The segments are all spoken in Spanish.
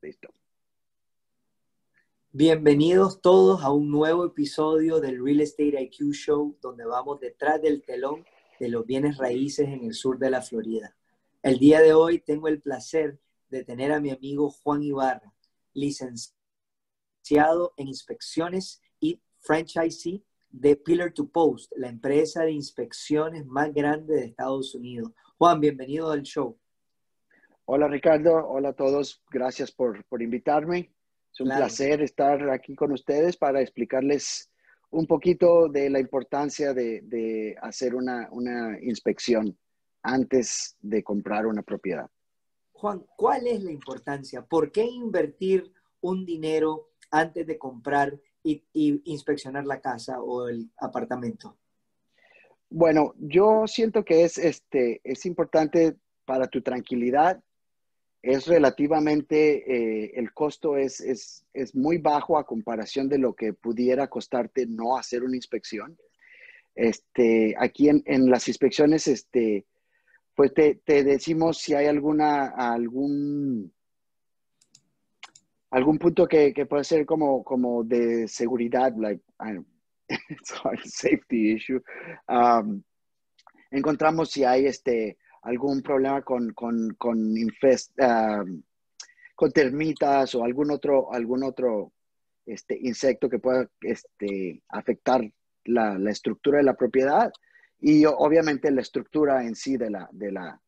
Listo. Bienvenidos todos a un nuevo episodio del Real Estate IQ Show, donde vamos detrás del telón de los bienes raíces en el sur de la Florida. El día de hoy tengo el placer de tener a mi amigo Juan Ibarra, licenciado en inspecciones y franchisee de Pillar to Post, la empresa de inspecciones más grande de Estados Unidos. Juan, bienvenido al show. Hola Ricardo, hola a todos, gracias por, por invitarme. Es un placer estar aquí con ustedes para explicarles un poquito de la importancia de, de hacer una, una, inspección antes de comprar una propiedad. Juan, ¿cuál es la importancia? ¿Por qué invertir un dinero antes de comprar y, y inspeccionar la casa o el apartamento? Bueno, yo siento que es, este, es importante para tu tranquilidad es relativamente, eh, el costo es, es, es, muy bajo a comparación de lo que pudiera costarte no hacer una inspección. Este, aquí en, en las inspecciones, este, pues te, te, decimos si hay alguna, algún, algún punto que, que puede ser como, como de seguridad, like, it's a safety issue. Um, encontramos si hay este, algún problema con, con, con, um, con termitas o algún otro, algún otro este, insecto que pueda este, afectar la, la, estructura de la propiedad y obviamente la estructura en sí de la, de la,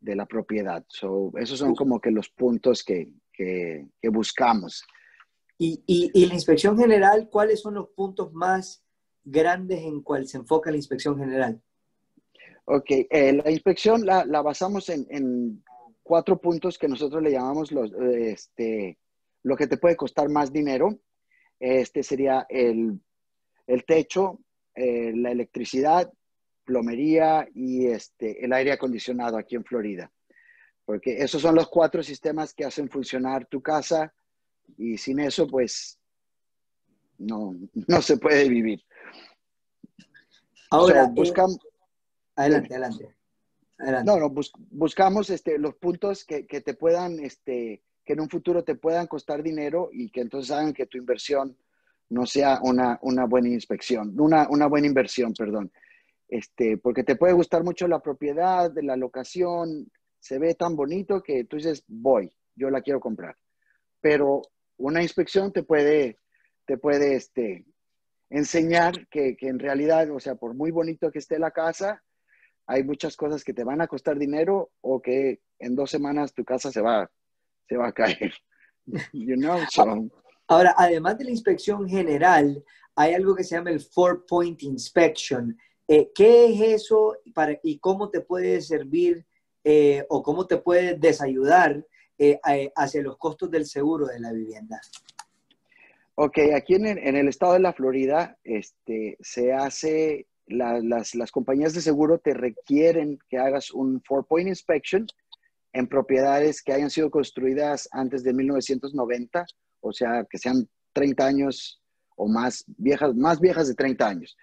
de la propiedad. So, esos son como que los puntos que, que, que buscamos. Y, y, y, la inspección general, ¿cuáles son los puntos más grandes en cuál se enfoca la inspección general? Ok, eh, la inspección la, la basamos en, en, cuatro puntos que nosotros le llamamos los, este, lo que te puede costar más dinero. Este sería el, el techo, eh, la electricidad, plomería y este, el aire acondicionado aquí en Florida. Porque esos son los cuatro sistemas que hacen funcionar tu casa y sin eso, pues, no, no se puede vivir. Ahora, so, buscamos... Eh Adelante, adelante. No, no, bus buscamos este, los puntos que, que, te puedan, este, que en un futuro te puedan costar dinero y que entonces hagan que tu inversión no sea una, una buena inspección, una, una buena inversión, perdón. Este, porque te puede gustar mucho la propiedad, de la locación, se ve tan bonito que tú voy, yo la quiero comprar. Pero una inspección te puede, te puede este, enseñar que, que en realidad, o sea, por muy bonito que esté la casa, hay muchas cosas que te van a costar dinero o que en dos semanas tu casa se va, se va a caer. You know, so. Ahora, además de la inspección general, hay algo que se llama el Four Point Inspection. Eh, ¿Qué es eso para, y cómo te puede servir eh, o cómo te puede desayudar eh, hacia los costos del seguro de la vivienda? Ok, aquí en, en el estado de la Florida este, se hace la, las, las, compañías de seguro te requieren que hagas un four-point inspection en propiedades que hayan sido construidas antes de 1990, o sea, que sean 30 años o más viejas, más viejas de 30 años.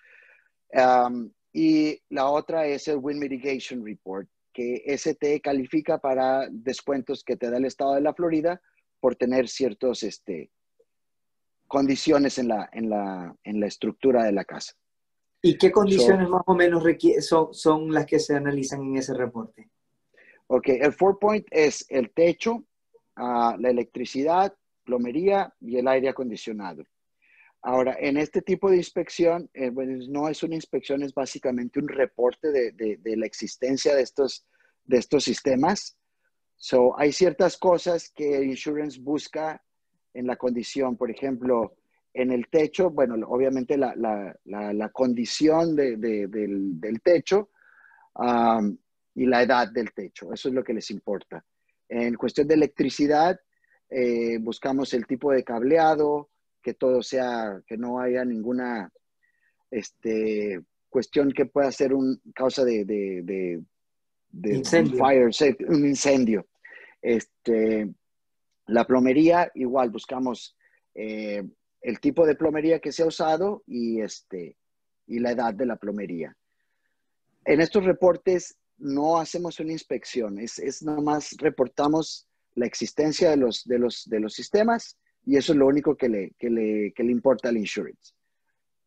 Y la otra es el Wind Mitigation Report, que ese te califica para descuentos que te da el estado de la Florida por tener ciertas este, condiciones en la, en, la, en la estructura de la casa. ¿Y qué condiciones so, más o menos son, son las que se analizan en ese reporte? Ok, el four point es el techo, uh, la electricidad, plomería y el aire acondicionado. Ahora, en este tipo de inspección, eh, bueno, no es una inspección, es básicamente un reporte de, de, de, la existencia de estos, de estos sistemas. So, hay ciertas cosas que Insurance busca en la condición, por ejemplo, en el techo, bueno, obviamente la, la, la, la condición de, de, del, del, techo um, y la edad del techo, eso es lo que les importa. En cuestión de electricidad, eh, buscamos el tipo de cableado, que todo sea, que no haya ninguna este, cuestión que pueda ser un causa de, de, de incendio. Un fire, un incendio. Este, la plomería, igual buscamos eh, el tipo de plomería que se ha usado y, este, y la edad de la plomería. En estos reportes no hacemos una inspección, es, es nomás reportamos la existencia de los, de los, de los sistemas y eso es lo único que le, que le, que le importa al insurance,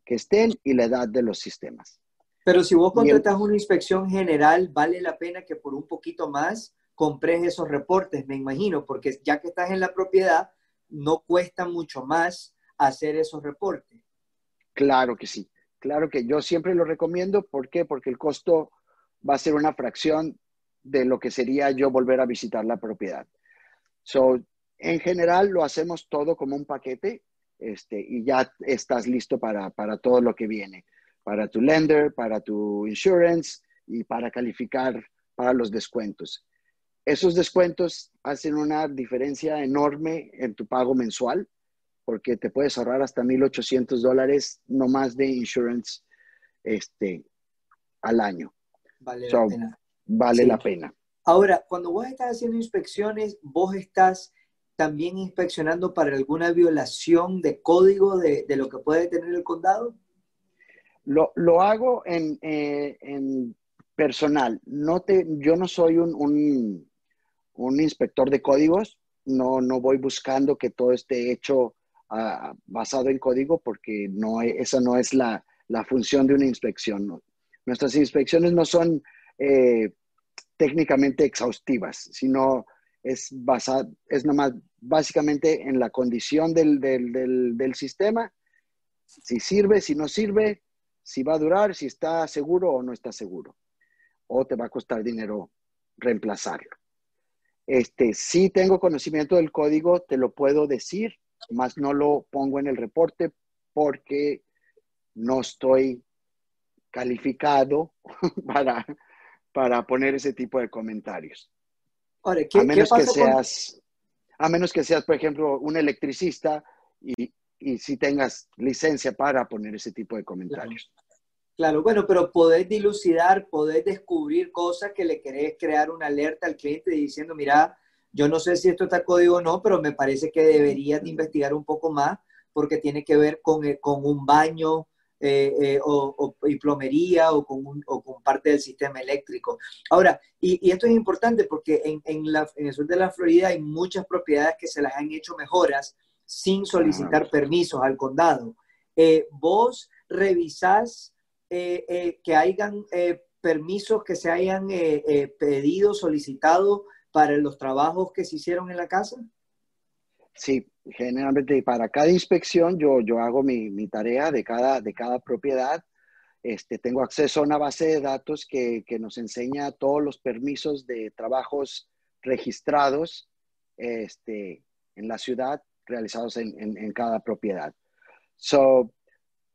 que estén y la edad de los sistemas. Pero si vos contratas una inspección general, vale la pena que por un poquito más compres esos reportes, me imagino, porque ya que estás en la propiedad, no cuesta mucho más hacer esos reportes. Claro que sí, claro que yo siempre lo recomiendo. ¿Por qué? Porque el costo va a ser una fracción de lo que sería yo volver a visitar la propiedad. So, en general lo hacemos todo como un paquete este, y ya estás listo para, para todo lo que viene, para tu lender, para tu insurance y para calificar para los descuentos. Esos descuentos hacen una diferencia enorme en tu pago mensual porque te puedes ahorrar hasta 1.800 dólares no más de insurance este, al año. Vale la pena. Vale la pena. Ahora, cuando vos estás haciendo inspecciones, vos estás también inspeccionando para alguna violación de código de, lo que puede tener el condado? Lo, hago en, eh, en, personal. No te, yo no soy un, un, inspector de códigos. No, no voy buscando que todo esté hecho ah, basado en código porque no, esa no es la, la función de una inspección. Nuestras inspecciones no son eh, técnicamente exhaustivas, sino es basada, es nomás básicamente en la condición del, del, sistema, si sirve, si no sirve, si va a durar, si está seguro o no está seguro, o te va a costar dinero reemplazarlo. Este, si tengo conocimiento del código, te lo puedo decir, más no lo pongo en el reporte porque no estoy calificado para, para poner ese tipo de comentarios. a menos que seas, a menos que seas, por ejemplo, un electricista y, si tengas licencia para poner ese tipo de comentarios. Claro. bueno, pero podés dilucidar, podés descubrir cosas que le querés crear una alerta al cliente diciendo, mira, yo no sé si esto está código o no, pero me parece que deberías investigar un poco más porque tiene que ver con, eh, con un baño, eh, eh, o, y plomería o con, con, parte del sistema eléctrico. Ahora, y, esto es importante porque en, en, la, en, el sur de la Florida hay muchas propiedades que se las han hecho mejoras sin solicitar permisos al condado. Eh, ¿Vos revisás que hayan permisos que se hayan pedido, solicitado para los trabajos que se hicieron en la casa? Sí, generalmente para cada inspección yo, yo hago mi, mi, tarea de cada, de cada propiedad. Este, tengo acceso a una base de datos que, que nos enseña todos los permisos de trabajos registrados este, en la ciudad realizados en, en, cada propiedad. So,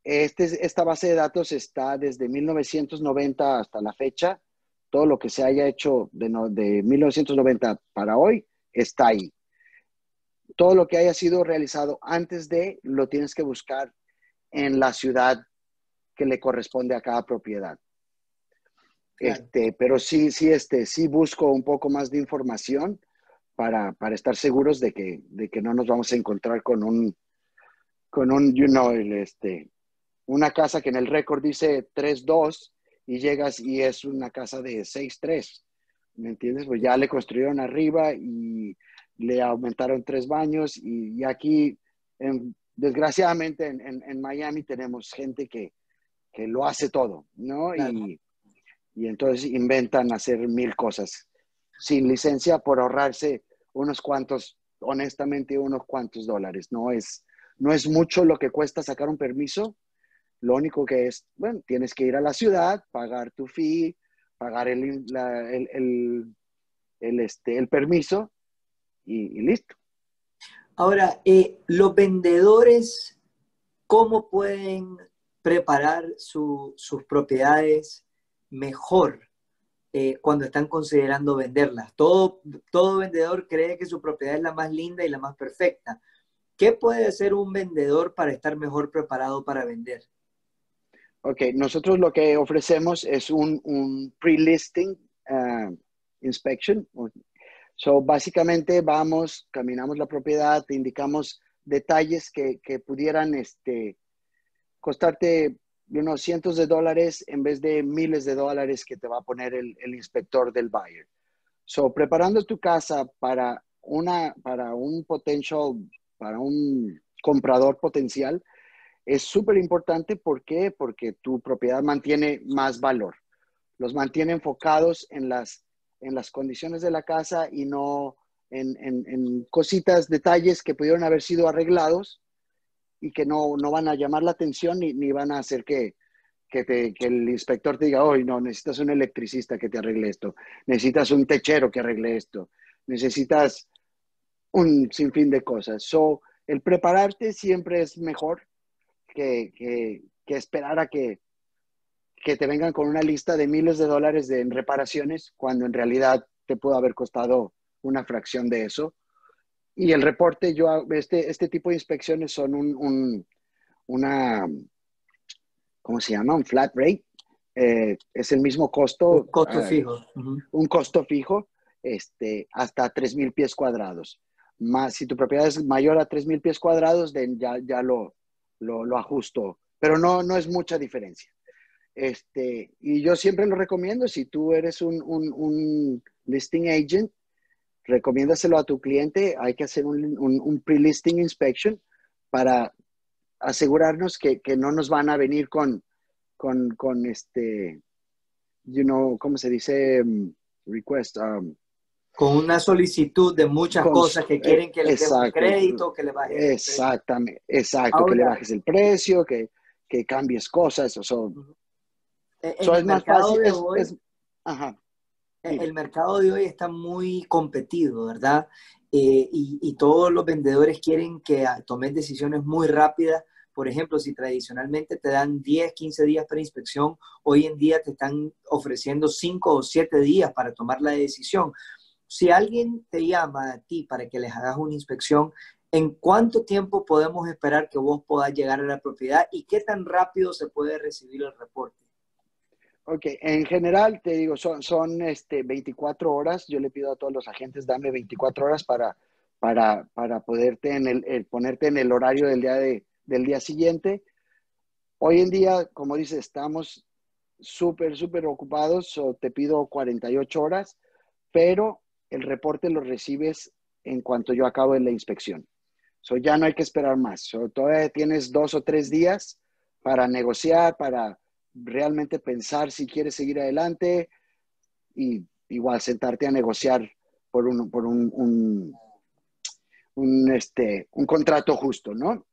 este, esta base de datos está desde 1990 hasta la fecha. Todo lo que se haya hecho de, de 1990 para hoy está ahí todo lo que haya sido realizado antes de, lo tienes que buscar en la ciudad que le corresponde a cada propiedad. Este, pero sí, sí, este, sí busco un poco más de información para, estar seguros de que, de que no nos vamos a encontrar con un, con un, you know, este, una casa que en el récord dice 3-2 y llegas y es una casa de 6-3. ¿Me entiendes? Pues ya le construyeron arriba y le aumentaron tres baños y, aquí, desgraciadamente, en, Miami tenemos gente que, lo hace todo, ¿no? Y, entonces inventan hacer mil cosas sin licencia por ahorrarse unos cuantos, honestamente, unos cuantos dólares. No es, no es mucho lo que cuesta sacar un permiso. Lo único que es, bueno, tienes que ir a la ciudad, pagar tu fee, pagar el, el, este, el permiso y, listo. Ahora, eh, los vendedores, ¿cómo pueden preparar sus propiedades mejor eh, cuando están considerando venderlas? Todo, todo vendedor cree que su propiedad es la más linda y la más perfecta. ¿Qué puede hacer un vendedor para estar mejor preparado para vender? Ok, nosotros lo que ofrecemos es un, un pre-listing uh, inspection, So, básicamente vamos, caminamos la propiedad, te indicamos detalles que, que pudieran este, costarte unos cientos de dólares en vez de miles de dólares que te va a poner el, el inspector del buyer. So, preparando tu casa para una, para un potential, para un comprador potencial, es súper importante. ¿Por? Porque tu propiedad mantiene más valor. Los mantiene enfocados en las, en las condiciones de la casa y no en, en, cositas, detalles que pudieron haber sido arreglados y que no, no van a llamar la atención ni, ni van a hacer que, que, el inspector te diga, hoy no, necesitas un electricista que te arregle esto, necesitas un techero que arregle esto, necesitas un sinfín de cosas. So, el prepararte siempre es mejor que, que, esperar a que, que te vengan con una lista de miles de dólares de, en reparaciones cuando en realidad te puede haber costado una fracción de eso. Y el reporte, yo, este, este tipo de inspecciones son un, un una, ¿cómo se llama? Un flat rate. Eh, es el mismo costo. Un costo uh, fijo. Un costo fijo este, hasta 3.000 pies cuadrados. Más, si tu propiedad es mayor a 3.000 pies cuadrados, ya, ya lo, lo, lo, ajusto. Pero no, no es mucha diferencia. Este, y yo siempre lo recomiendo, si tú eres un, un, un listing agent, recomiéndaselo a tu cliente. Hay que hacer un, un, pre-listing inspection para asegurarnos que, que, no nos van a venir con, con, con este, you know, ¿cómo se dice? Um, request. Um, con una solicitud de muchas con, cosas que quieren que le des un crédito, que le bajes Exactamente, exacto, Ahora, que le bajes el precio, que, que cambies cosas. O so, en so el es más fácil. De hoy, es, es, ajá, el mercado de hoy está muy competido, ¿verdad? Eh, y, y, todos los vendedores quieren que tomes decisiones muy rápidas. Por ejemplo, si tradicionalmente te dan 10, 15 días para inspección, hoy en día te están ofreciendo 5 o 7 días para tomar la decisión. Si alguien te llama a ti para que les hagas una inspección, ¿en cuánto tiempo podemos esperar que vos puedas llegar a la propiedad y qué tan rápido se puede recibir el reporte? Ok, en general te digo, son, son este, 24 horas. Yo le pido a todos los agentes, dame 24 horas para, para, para poderte en el, ponerte en el horario del día, de, del día siguiente. Hoy en día, como dices, estamos súper, súper ocupados, so te pido 48 horas, pero el reporte lo recibes en cuanto yo acabo de la inspección. So ya no hay que esperar más. So, todavía tienes dos o tres días para negociar, para realmente pensar si quieres seguir adelante y igual sentarte a negociar por un, por un, un, un este, un contrato justo, ¿no?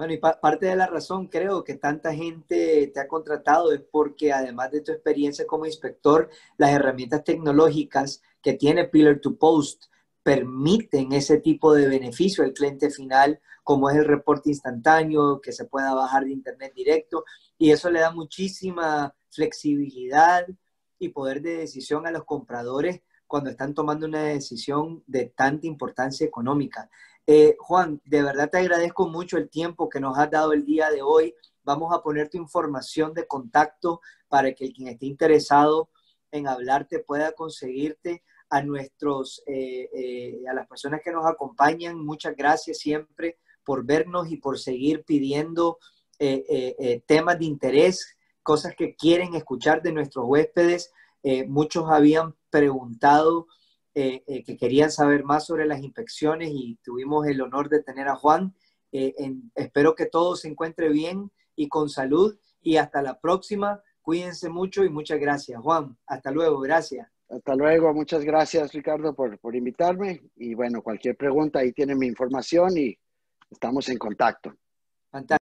Bueno, y pa parte de la razón creo que tanta gente te ha contratado es porque además de tu experiencia como inspector, las herramientas tecnológicas que tiene Pillar to Post permiten ese tipo de beneficio al cliente final, como es el reporte instantáneo, que se pueda bajar de internet directo, y eso le da muchísima flexibilidad y poder de decisión a los compradores cuando están tomando una decisión de tanta importancia económica. Eh, Juan, de verdad te agradezco mucho el tiempo que nos has dado el día de hoy. Vamos a poner tu información de contacto para que quien esté interesado en hablarte pueda conseguirte a nuestros, eh, eh, a las personas que nos acompañan, muchas gracias siempre por vernos y por seguir pidiendo temas de interés, cosas que quieren escuchar de nuestros huéspedes. muchos habían preguntado que querían saber más sobre las inspecciones y tuvimos el honor de tener a Juan. En, espero que todo se encuentre bien y con salud y hasta la próxima. Cuídense mucho y muchas gracias, Juan. Hasta luego, gracias. Hasta luego, muchas gracias Ricardo por, por invitarme y bueno, cualquier pregunta ahí tienen mi información y estamos en contacto. Fantástico.